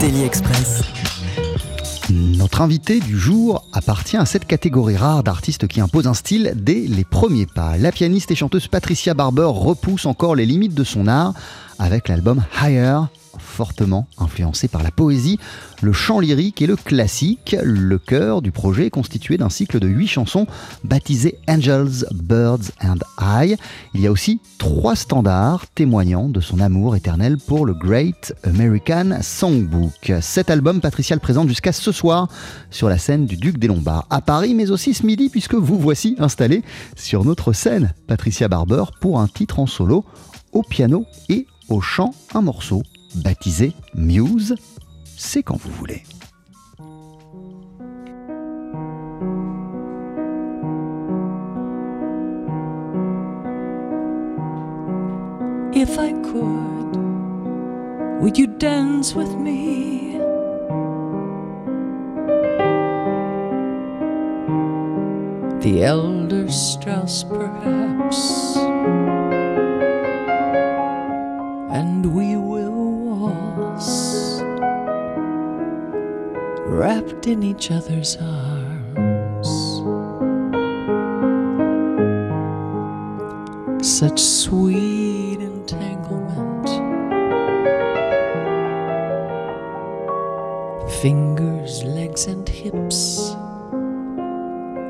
Daily Express. Notre invité du jour appartient à cette catégorie rare d'artistes qui imposent un style dès les premiers pas. La pianiste et chanteuse Patricia Barber repousse encore les limites de son art avec l'album Higher, fortement influencé par la poésie, le chant lyrique et le classique. Le cœur du projet est constitué d'un cycle de huit chansons baptisées Angels, Birds and I. Il y a aussi trois standards témoignant de son amour éternel pour le Great American Songbook. Cet album, Patricia le présente jusqu'à ce soir sur la scène du Duc des Lombards à Paris, mais aussi ce midi puisque vous voici installé sur notre scène, Patricia Barber, pour un titre en solo au piano et au chant, un morceau baptisé Muse. C'est quand vous voulez. If I could, would you dance with me? The elder Strauss, perhaps, and we wrapped in each other's arms. Such sweet entanglement. Fingers, legs, and hips.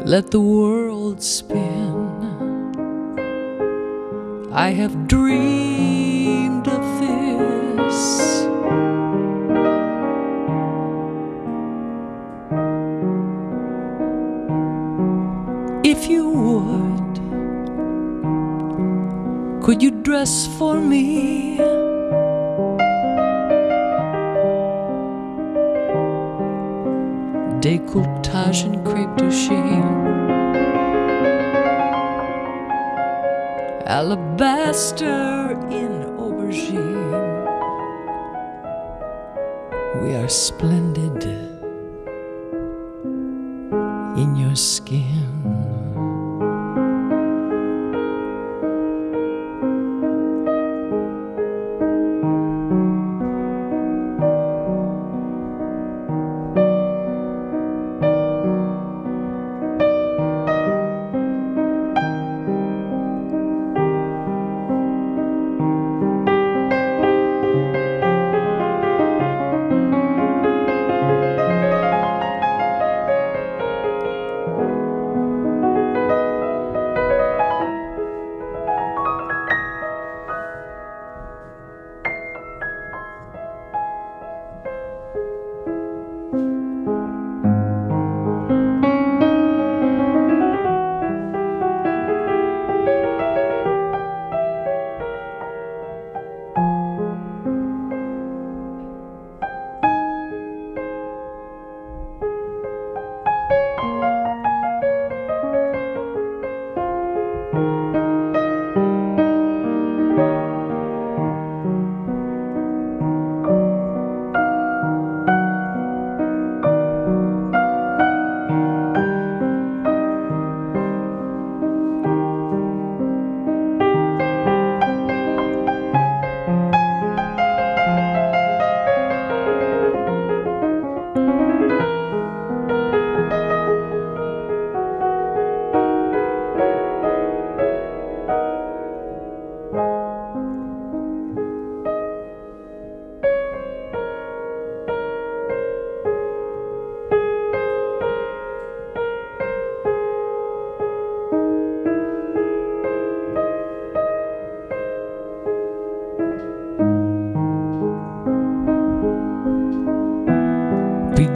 Let the world spin. I have dreamed could you dress for me? Décolletage and crepe de chine. Alabaster in aubergine. We are splendid in your skin.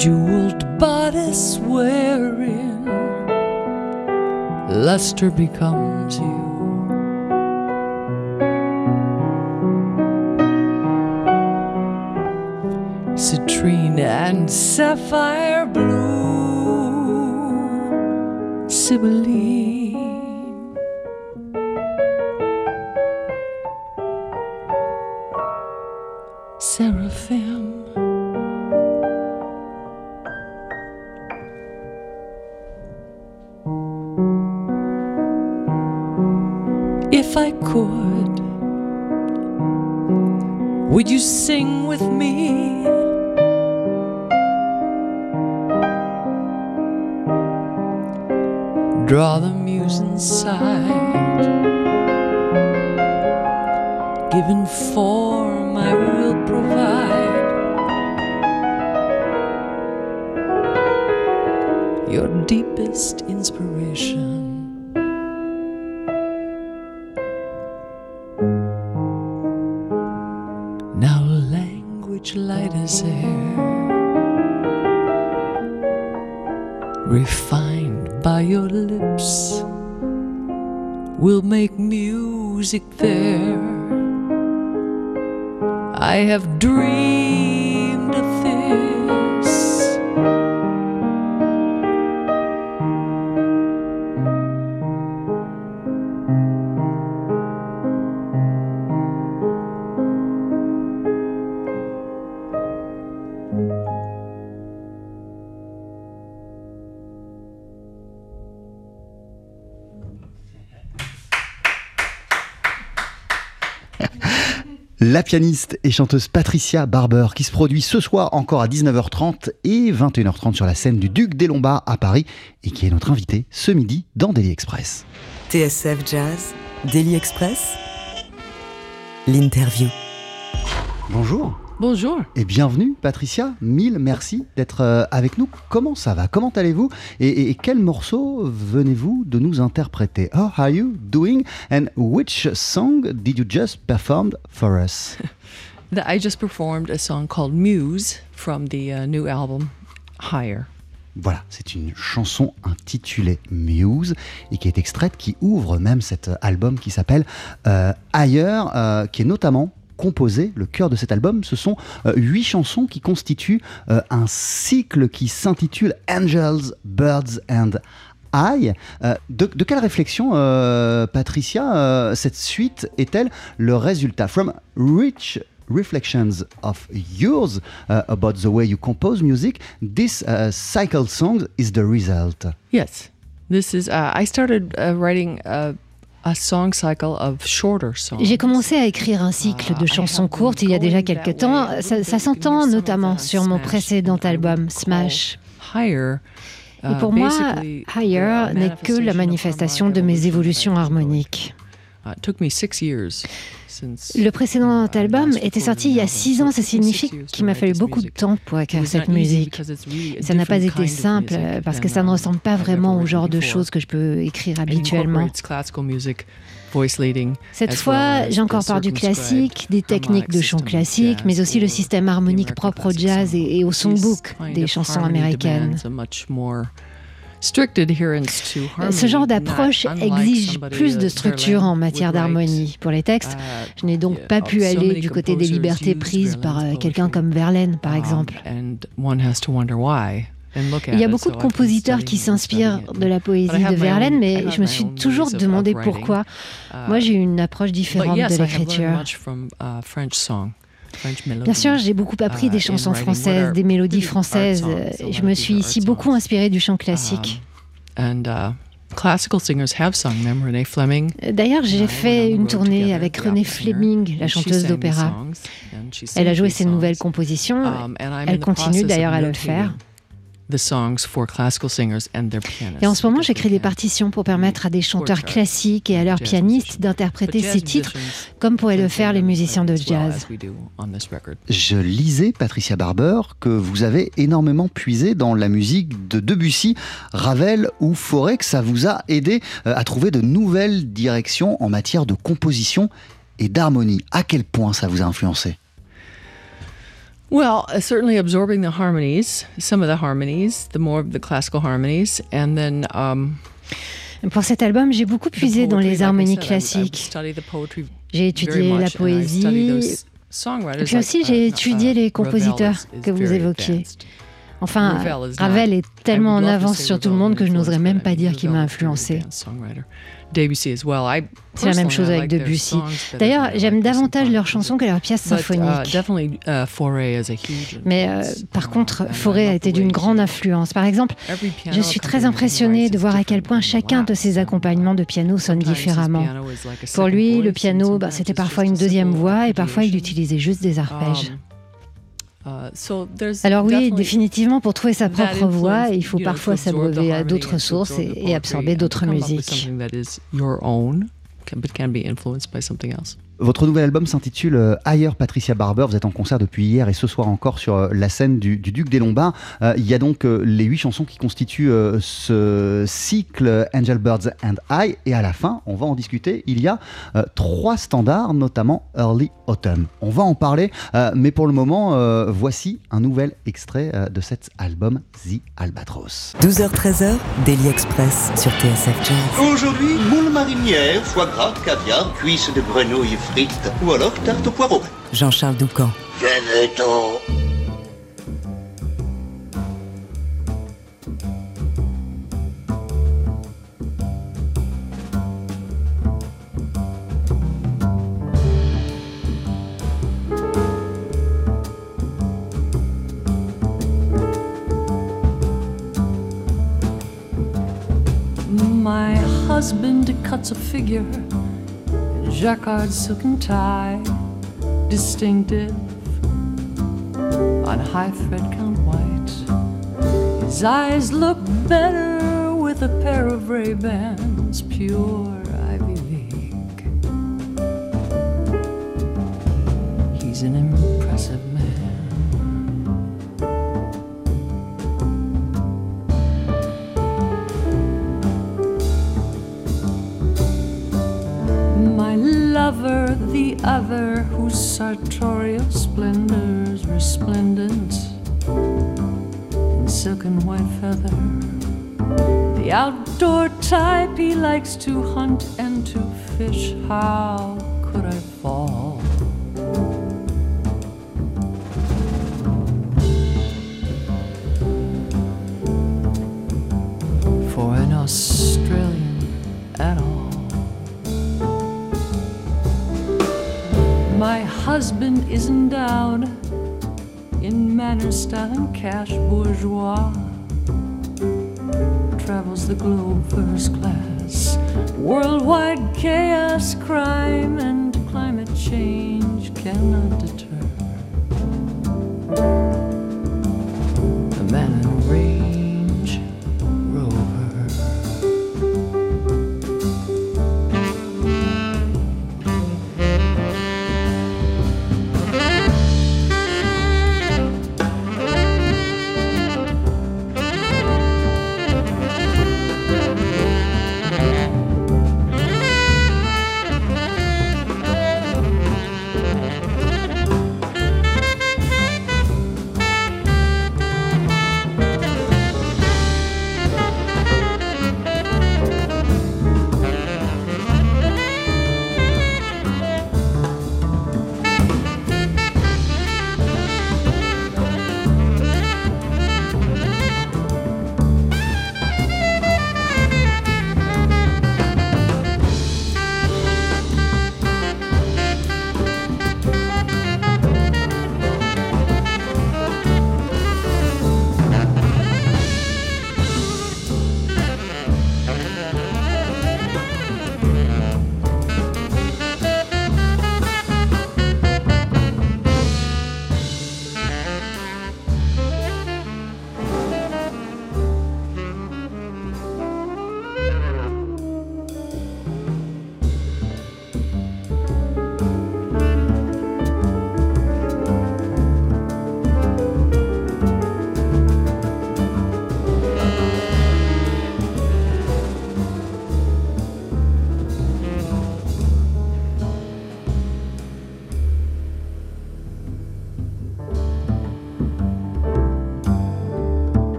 Bejeweled bodice wherein luster becomes you. citrine and sapphire blue, Sibylline. Light as air, refined by your lips, will make music there. I have dreamed La pianiste et chanteuse Patricia Barber qui se produit ce soir encore à 19h30 et 21h30 sur la scène du Duc des Lombards à Paris et qui est notre invitée ce midi dans Daily Express. TSF Jazz, Daily Express, l'interview. Bonjour Bonjour. et bienvenue Patricia, mille merci d'être euh, avec nous. Comment ça va? Comment allez-vous? Et, et- et quel morceau venez-vous de nous interpréter? How are you doing? And which song did you just perform for us? I just performed a song called Muse from the uh, new album Higher. Voilà, c'est une chanson intitulée Muse et qui est extraite, qui ouvre même cet euh, album qui s'appelle euh, Ailleurs, euh, qui est notamment composé, le cœur de cet album, ce sont euh, huit chansons qui constituent euh, un cycle qui s'intitule Angels, Birds and I. Euh, de, de quelle réflexion, euh, Patricia, euh, cette suite est-elle le résultat? From rich reflections of yours uh, about the way you compose music, this uh, cycle song is the result. Yes. This is, uh, I started uh, writing a, a song cycle of shorter songs. J'ai commencé à écrire un cycle de chansons courtes il y a déjà quelques temps. Ça, ça s'entend notamment sur mon précédent album, Smash. Higher. Et pour moi, Higher n'est que la manifestation de mes évolutions harmoniques. Le précédent album était sorti il y a six ans, ça signifie qu'il m'a fallu beaucoup de temps pour écrire cette musique. Ça n'a pas été simple euh, parce que ça ne um, ressemble pas vraiment au genre de choses que je peux écrire It habituellement. Cette fois, j'incorpore du classique, des techniques de chant classique, mais aussi le système harmonique propre au jazz et, et au songbook des chansons américaines. Ce genre d'approche exige plus de structure en matière d'harmonie. Pour les textes, uh, je n'ai donc pas pu aller du côté des libertés prises par euh, quelqu'un comme Verlaine, par Um, exemple. and one has to wonder why and look at Il y a beaucoup de compositeurs qui s'inspirent de la poésie de Verlaine, mais je me suis toujours demandé pourquoi. Uh, Moi, j'ai une approche différente de l'écriture. Bien sûr, j'ai beaucoup appris des in chansons françaises, des mélodies françaises. Euh, Je me suis ici beaucoup inspirée du chant classique. And classical singers have sung them. Renee Fleming. D'ailleurs, j'ai uh, fait une tournée avec Renée Fleming, la chanteuse d'opéra. Elle a joué ses nouvelles compositions. Um, Elle continue d'ailleurs à le faire. Et en ce moment, j'écris des partitions pour permettre à des chanteurs classiques et à leurs pianistes d'interpréter ces titres comme pourraient le faire les musiciens de jazz. Je lisais, Patricia Barber, que vous avez énormément puisé dans la musique de Debussy, Ravel ou Fauré, que ça vous a aidé euh, à trouver de nouvelles directions en matière de composition et d'harmonie. À quel point ça vous a influencé? Well, uh, certainly absorbing the harmonies, some of the harmonies, the more of the classical harmonies, and then um, Pour cet album, j'ai beaucoup puisé dans les harmonies classiques. J'ai étudié la poésie, Et puis aussi, j'ai étudié uh, les compositeurs que vous évoquiez. Enfin, Ravel est tellement en avance sur tout le monde que je n'oserais même pas dire qu'il m'a influencé. C'est la même chose avec Debussy. D'ailleurs, j'aime davantage leurs chansons que leurs pièces uh, symphoniques. uh, Mais euh, par contre, Fauré a été d'une grande influence. Par exemple, je suis très impressionnée de voir à quel point chacun de ses accompagnements de piano sonne différemment. Pour lui, le piano, bah, c'était parfois une deuxième voix et parfois il utilisait juste des arpèges. Alors oui, définitivement, pour trouver sa propre voix, il faut parfois s'abreuver à d'autres sources et, et absorber d'autres musiques. Votre nouvel album s'intitule euh, Ailleurs Patricia Barber. Vous êtes en concert depuis hier et ce soir encore sur euh, la scène du, du Duc des Lombards. Euh, il y a donc euh, les huit chansons qui constituent euh, ce cycle Angel Birds and I. Et à la fin, on va en discuter. Il y a euh, trois standards, notamment Early Autumn. On va en parler, euh, mais pour le moment, euh, voici un nouvel extrait euh, de cet album The Albatros. 12h-13h, Daily Express sur TSF Jazz. Aujourd'hui, moule marinière, foie gras, caviar, cuisses de grenouille frites ou alors tarte au poireau. Jean-Charles Doucan. Venez-t'en My husband cuts a figure jacquard silken tie, distinctive on high thread count white. His eyes look better with a pair of Ray Bans, pure Ivy League. He's an impressive sartorial splendors resplendent in silken white feather. The outdoor type, he likes to hunt and to fish. How could I fall? Husband is endowed in manner, style, and cash bourgeois. Travels the globe first class. Worldwide chaos, crime, and climate change cannot deter.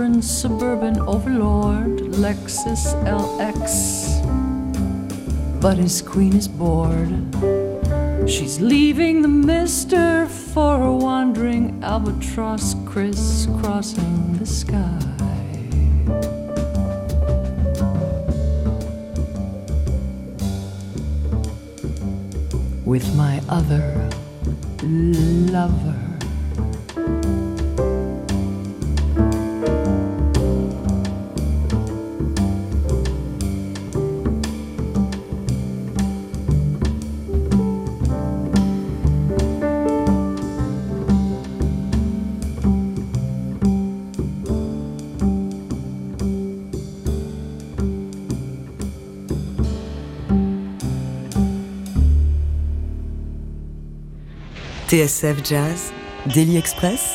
Sovereign suburban overlord, Lexus LX. But his queen is bored. She's leaving the mister for a wandering albatross crisscrossing the sky. With my other lover. TSF Jazz, Daily Express,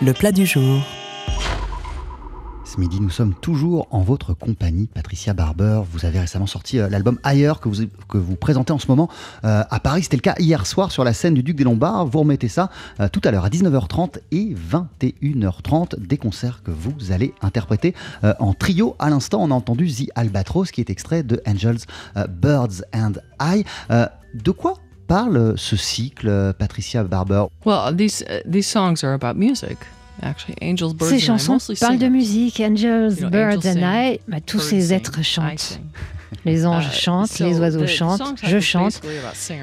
le plat du jour. Ce midi, nous sommes toujours en votre compagnie, Patricia Barber. Vous avez récemment sorti euh, l'album Ailleurs que vous, présentez en ce moment euh, à Paris. C'était le cas hier soir sur la scène du Duc des Lombards. Vous remettez ça euh, tout à l'heure à 19h30 et 21h30, des concerts que vous allez interpréter en trio. À l'instant, on a entendu The Albatros qui est extrait de Angels, Birds and I. De quoi parle ce cycle, euh, Patricia Barber? Well, these uh, these songs are about music. Actually, Angels, Birds, Ces and I, chansons parlent de musique. Angels, You know, Birds and I, bah, tous ces êtres chantent. Les anges Uh, chantent, les oiseaux the chantent, je cycle is chante.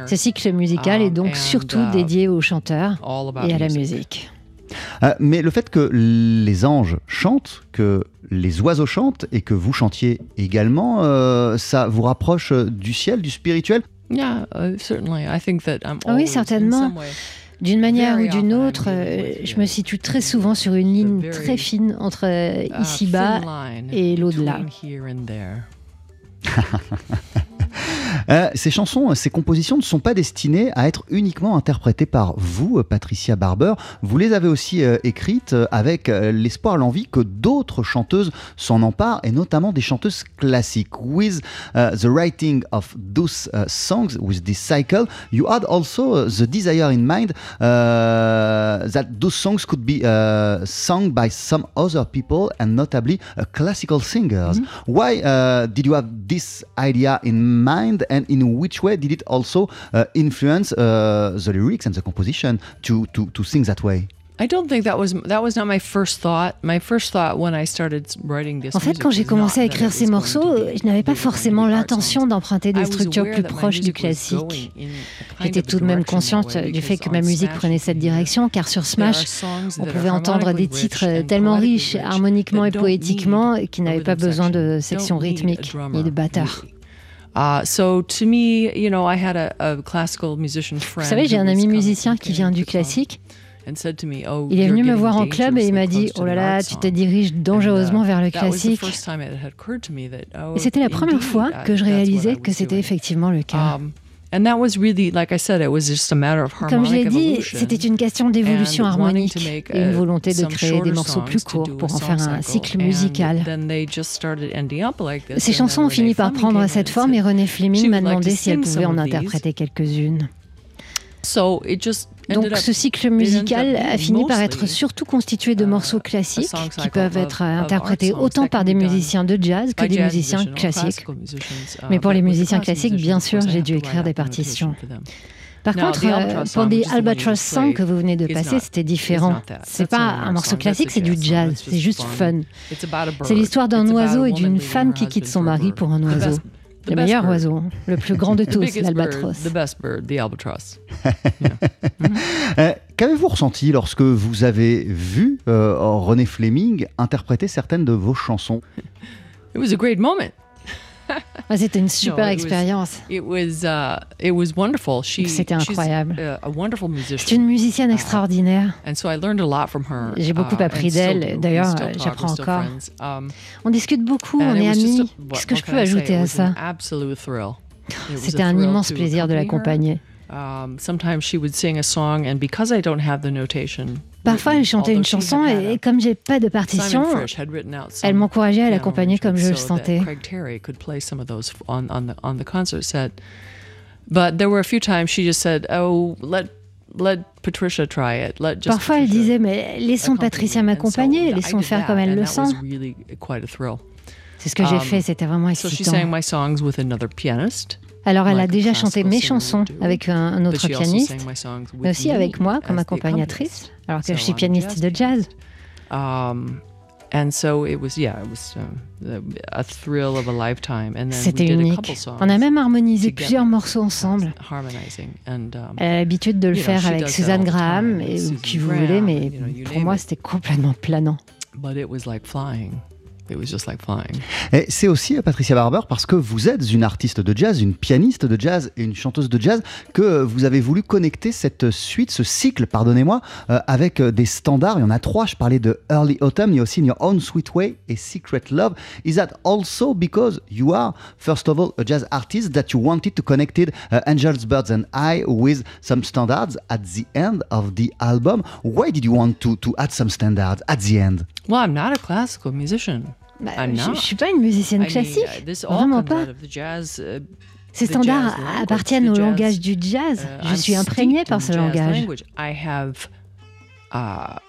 Ce cycle musical est um, donc and, surtout uh, dédié aux chanteurs et à la music. musique. Euh, mais le fait que les anges chantent, que les oiseaux chantent et que vous chantiez également, euh, ça vous rapproche du ciel, du spirituel? Yeah, uh, certainly. I think that I'm Ah oui, certainement. D'une manière ou d'une autre, euh, je me situe très souvent sur une ligne très fine entre euh, uh, ici-bas et l'au-delà. Euh, ces chansons, ces compositions ne sont pas destinées à être uniquement interprétées par vous, euh, Patricia Barber. Vous les avez aussi euh, écrites euh, avec euh, l'espoir, l'envie que d'autres chanteuses s'en emparent, et notamment des chanteuses classiques. With uh, the writing of those uh, songs, with this cycle, you had also uh, the desire in mind uh, that those songs could be uh, sung by some other people, and notably classical singers. Why uh, did you have this idea in mind, and in which way did it also uh, influence uh, the lyrics and the composition to, to, to sing that way? I don't think that was that was not my first thought. My first thought when I started writing this En fait, quand j'ai commencé à écrire ces morceaux, je n'avais pas forcément l'intention d'emprunter des structures plus proches du classique. J'étais tout de même consciente du fait que ma musique prenait you cette direction, car sur Smash, on pouvait entendre des titres tellement riches, rich harmoniquement et poétiquement, qui n'avaient pas besoin de section, section don't need a rythmique drummer, ni de batteur. Uh, so to me, you know, I had a, a classical musician Vous friend. savez, j'ai un ami musicien qui vient du classique. "Oh, Il est venu me voir en club et il m'a dit Oh là là, tu te song." diriges dangereusement uh, vers le that was the classique. oh, Et c'était la première fois que je réalisais que c'était effectivement le cas. Um, and that was really, like I said, it was just a matter of Comme je l'ai dit, c'était une question d'évolution harmonique et une uh, volonté de créer des morceaux plus courts pour en faire un cycle. musical. then they just started ending up like this. Ces chansons ont fini par prendre cette forme et René Fleming m'a demandé si elle pouvait en interpréter quelques-unes. Donc ce cycle musical a fini par être surtout constitué de uh, morceaux classiques qui peuvent être art interprétés autant par des musiciens de jazz que des musiciens classiques. Mais pour les the musiciens classiques, bien sûr, j'ai dû écrire des partitions. Par contre, euh, pour des Albatross Song que vous venez de passer, c'était différent. C'est pas un morceau classique, c'est du jazz c'est just juste fun. C'est l'histoire d'un oiseau et d'une femme qui quitte son mari pour un oiseau. Le best meilleur bird. oiseau, le plus grand de The tous, l'albatros. The best bird, the albatross. Euh, Qu'avez-vous ressenti lorsque vous avez vu euh, René Fleming interpréter certaines de vos chansons? It was a great moment. Ah, C'était une super No, expérience. Uh, C'était incroyable. Musician. C'est une musicienne extraordinaire. So from her. J'ai beaucoup uh, appris d'elle. D'ailleurs, euh, j'apprends encore. Um, On discute beaucoup, on est amis. Qu'est-ce que je peux ajouter à ça? C'était un immense plaisir de l'accompagner. Sometimes she would sing a song, and because I don't have the notation, Parfois, elle chantait une chanson et, comme j'ai pas de partition, elle m'encourageait à l'accompagner comme je le sentais. "Oh, let let Patricia try it. Let just." Parfois, elle disait, mais laissons Patricia me." And so m'accompagner, laissons faire comme elle le sent. C'est ce que j'ai Um, fait, c'était vraiment excitant. Alors, elle a déjà chanté mes chansons avec un, autre pianiste, mais aussi avec moi comme accompagnatrice, alors que je suis pianiste de jazz. And so it was, yeah, it was a thrill of a lifetime. And then we C'était unique. On a même harmonisé plusieurs morceaux ensemble. um, Elle a l'habitude de le faire avec Suzanne Graham et ou qui vous voulez, mais pour moi, it. c'était complètement planant. Like c'est aussi euh, Patricia Barber parce que vous êtes une artiste de jazz, une pianiste de jazz et une chanteuse de jazz que euh, vous avez voulu connecter cette suite, ce cycle, pardonnez-moi, euh, avec des standards. Il y en a trois. Je parlais de Early Autumn, il y a aussi In Your Own Sweet Way et Secret Love. Is that also because you are, first of all, a jazz artist that you wanted to connect it, uh, Angels, Birds and I with some standards at the end of the album? Why did you want to, to add some standards at the end? Well, I'm not a classical musician. Bah, I'm je, not. je suis pas une musicienne I mean, classique, uh, vraiment pas. jazz. uh, Ces standards jazz language, appartiennent the au jazz, langage du jazz. uh, Je I'm suis imprégnée par ce jazz langage. language. I have uh.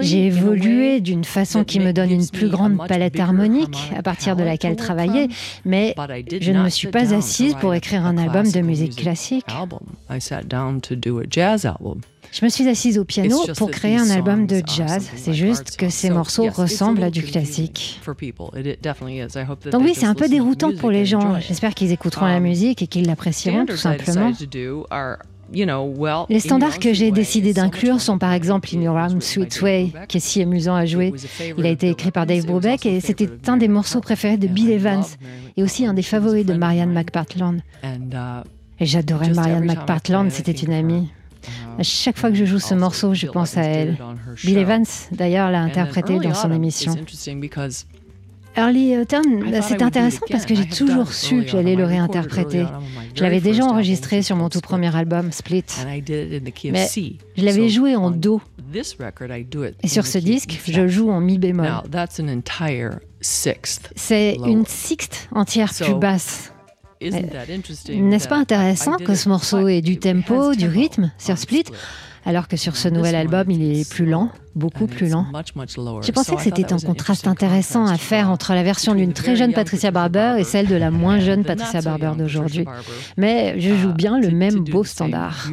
J'ai évolué d'une façon qui me donne une plus grande palette harmonique à partir de laquelle travailler, mais je ne me suis pas assise pour écrire un album de musique classique. Je me suis assise au piano pour that créer un album de jazz. C'est juste que ces morceaux ressemblent à du classique. Donc oui, c'est un peu déroutant pour les gens. J'espère qu'ils écouteront la Um, musique et qu'ils l'apprécieront tout simplement. Les standards que j'ai décidé d'inclure sont par exemple In Your by Sweet Way, qui est si amusant à jouer. Il a été écrit par. Dave Brubeck et c'était un des morceaux préférés de Bill Evans et aussi un des favoris de Marianne. McPartland. And, uh, Et j'adorais Marianne McPartland, c'était une amie. Uh, À chaque fois que je joue ce morceau, je pense à elle. Bill. Evans, d'ailleurs, l'a interprété Early dans son émission. is interesting because Early Autumn, thought I c'est intéressant parce que j'ai toujours su que j'allais le réinterpréter. Je l'avais déjà enregistré sur mon tout Split. premier album, Split. And I did it in the key of Mais je l'avais joué en Do. Et sur ce disque, E je joue en Mi bémol. Now, that's an entire sixth. C'est une sixte entière plus basse. Isn't that interesting N'est-ce pas intéressant que ce morceau ait du tempo, du rythme sur Split, alors que sur ce nouvel album, il est plus lent, beaucoup plus lent. J'ai pensé que c'était un contraste intéressant à faire entre la version d'une très jeune Patricia Barber et celle de la moins jeune Patricia Barber d'aujourd'hui. Mais je joue bien le même beau standard.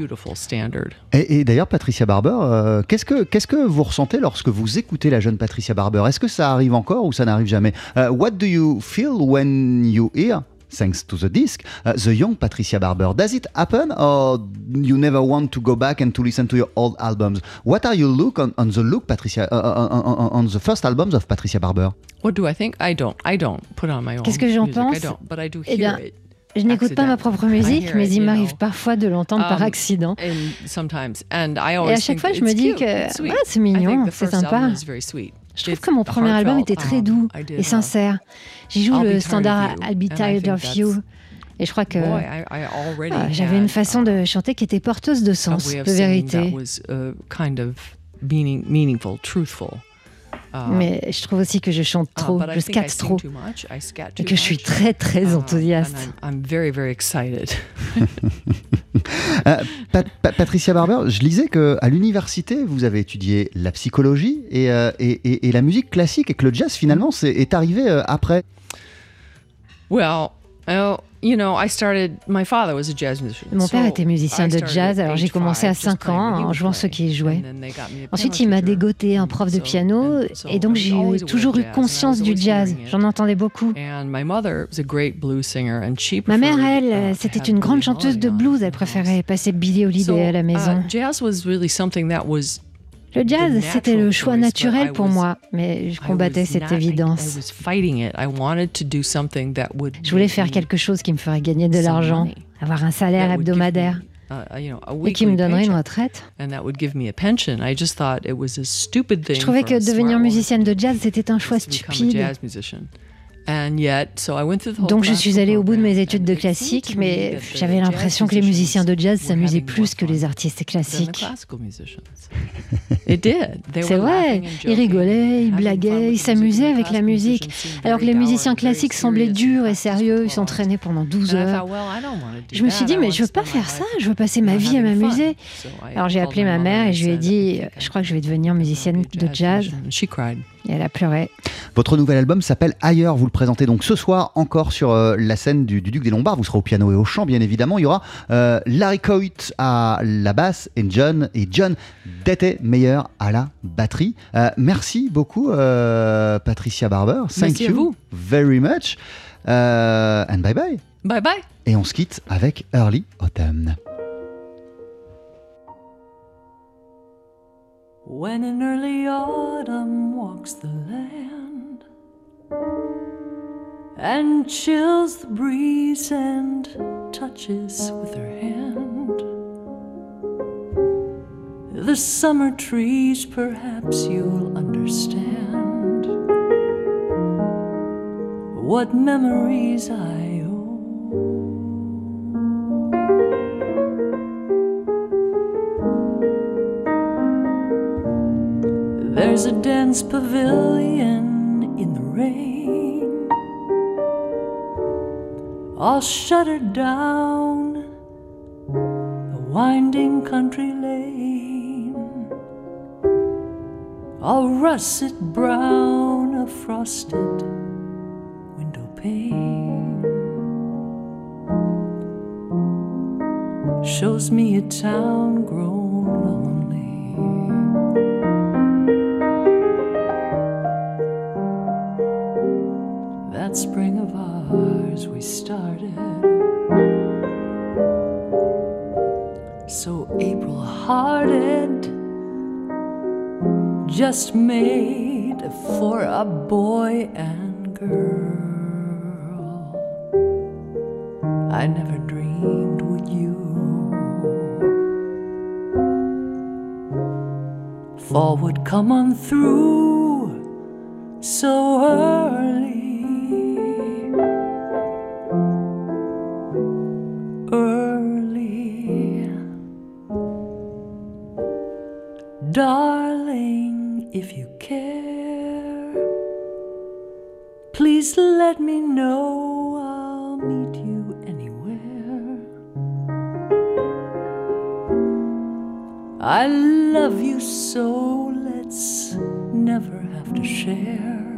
Et, et d'ailleurs, Patricia Barber, euh, qu'est-ce que qu'est-ce que vous ressentez lorsque vous écoutez la jeune Patricia Barber? Est-ce que ça arrive encore ou ça n'arrive jamais? Euh, What do you feel when you hear Thanks to the disc, uh, the young Patricia Barber. Does it happen, or you never want to go back and to listen to your old albums? What are your look on, on the look, Patricia, uh, on, on- on the first albums of Patricia Barber? What do I think? I don't. I don't put on my own. Qu'est-ce que j'en music. I pense? don't, but I do Eh hear bien, it. Je n'écoute pas ma propre musique, hear mais it, il m'arrive parfois de l'entendre par Um, accident. And sometimes, and I Et always à chaque think fois, je me it's dis que ouais, c'est mignon, c'est sympa. Je trouve que mon premier album était très Um, doux et sincère. J'y joue le standard I'll Be Tired of You. Et je crois que ah, j'avais une façon de chanter qui était porteuse de sens, de vérité. Uh. Uh, Mais je trouve aussi que je chante uh, trop, I je sing trop. much, Et que je suis très très Uh, enthousiaste. and I'm, I'm very, very excited. Pa- Pa- Patricia Barber, je lisais que à l'université, vous avez étudié la psychologie et, euh, et- et- et la musique classique et que le jazz finalement est arrivé euh, après. Well, oh, you know, I started. My father was a jazz musician. Mon père était musicien de jazz, alors j'ai commencé à five, just 5 playing ans en jouant ce qu'il jouait. Ensuite, il m'a dégoté un prof de piano et donc j'ai toujours eu conscience du jazz. J'en entendais beaucoup. And my mother was a great blues singer, and she Ma mère, elle, c'était une grande chanteuse de blues. Elle préférait passer Billie Holiday à la uh, maison. Le jazz, c'était le choix naturel pour moi, mais je combattais cette évidence. Je voulais faire quelque chose qui me ferait gagner de l'argent, avoir un salaire hebdomadaire et qui me donnerait une retraite. Je trouvais que devenir musicienne de jazz, c'était un choix stupide. Donc je suis allée au bout de mes études de classique, mais j'avais l'impression que les musiciens de jazz s'amusaient plus que les artistes classiques. C'est vrai, ils rigolaient, ils blaguaient, ils s'amusaient avec la musique, alors que les musiciens classiques semblaient durs et sérieux, ils s'entraînaient pendant 12 heures. Je me suis dit, mais je veux pas faire ça, je veux passer ma vie à m'amuser. Alors j'ai appelé ma mère et je lui ai dit, je crois que je vais devenir musicienne de jazz. Et elle a pleuré. Votre nouvel album s'appelle Ailleurs. Vous le présentez donc ce soir encore sur euh, la scène du, Duc des Lombards. Vous serez au piano et au chant, bien évidemment. Il y aura euh, Larry Coit à la basse et John et John Dete Meyer à la batterie. Euh, merci beaucoup, Patricia Barber. Thank you very much. and bye bye. Bye bye. Et on se quitte avec Early Autumn. When in early autumn walks the land and chills the breeze and touches with her hand. The summer trees, perhaps you'll understand. What memories I There's a dense pavilion in the rain, all shuttered down, a winding country lane, all russet brown, a frosted window pane. Shows me a town grown lonely. Just made for a boy and girl. I never dreamed with you. Fall would come on through so early. I love you so, let's never have to share.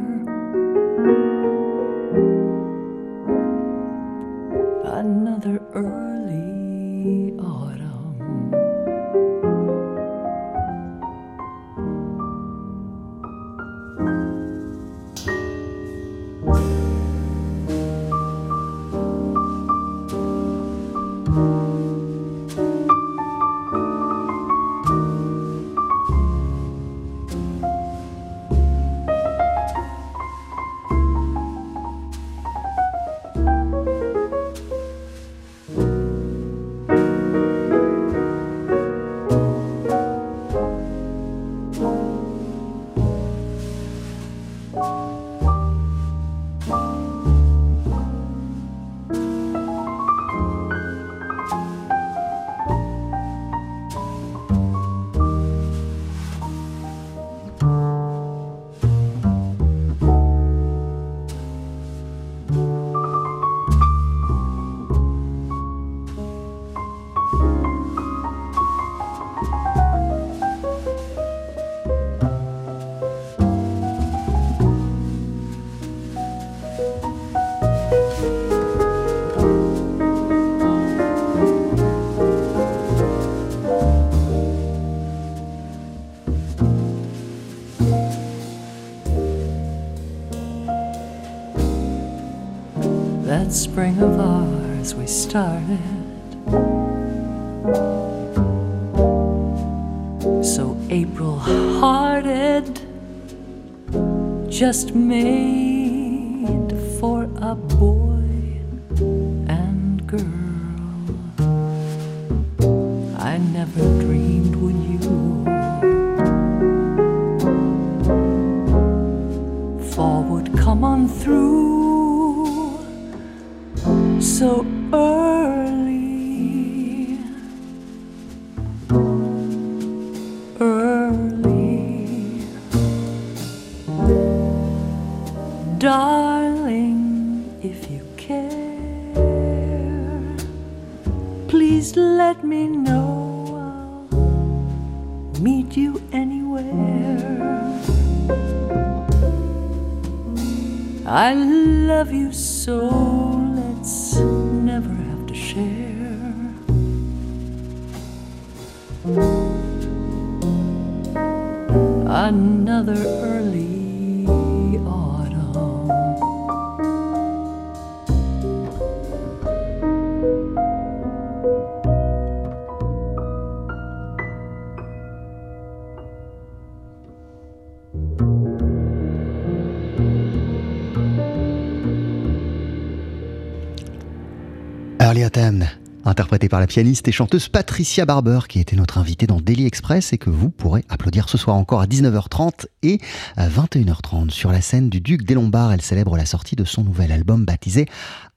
Spring of ours we started. So April hearted, just made for a boy and girl. I never dreamed when you so early. Interprété par la pianiste et chanteuse Patricia Barber, qui était notre invitée dans Daily Express et que vous pourrez applaudir ce soir encore à 19h30 et à 21h30 sur la scène du Duc des Lombards. Elle célèbre la sortie de son nouvel album baptisé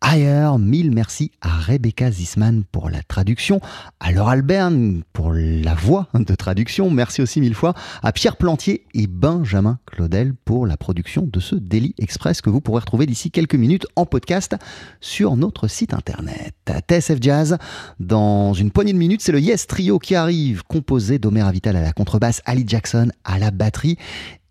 Higher. Mille merci à Rebecca Zisman pour la traduction, à Laura Alberne pour la voix de traduction. Merci aussi mille fois à Pierre Plantier et Benjamin Claudel pour la production de ce Daily Express que vous pourrez retrouver d'ici quelques minutes en podcast sur notre site internet. TSF Jazz, dans une poignée de minutes, c'est le Yes Trio qui arrive, composé d'Omer Avital à la contrebasse, Ali Jackson à la batterie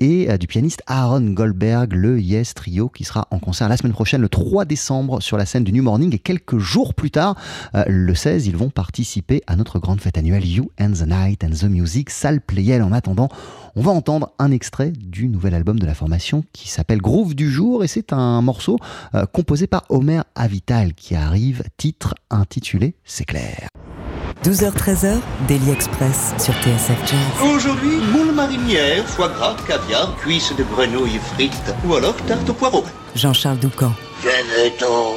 et euh, du pianiste Aaron Goldberg, le Yes Trio, qui sera en concert la semaine prochaine, le 3 décembre, sur la scène du New Morning. Et quelques jours plus tard, euh, le 16, ils vont participer à notre grande fête annuelle You and the Night and the Music, salle Playel. En attendant, on va entendre un extrait du nouvel album de la formation qui s'appelle Groove du jour. Et c'est un morceau euh, composé par Omer Avital qui arrive, titre intitulé C'est clair. 12h-13h, Daily Express sur TSF Jazz. Aujourd'hui, moule marinière, foie gras, caviar, cuisses de grenouille frites ou alors tarte au poireau. Jean-Charles Doucan. Venez-t'en.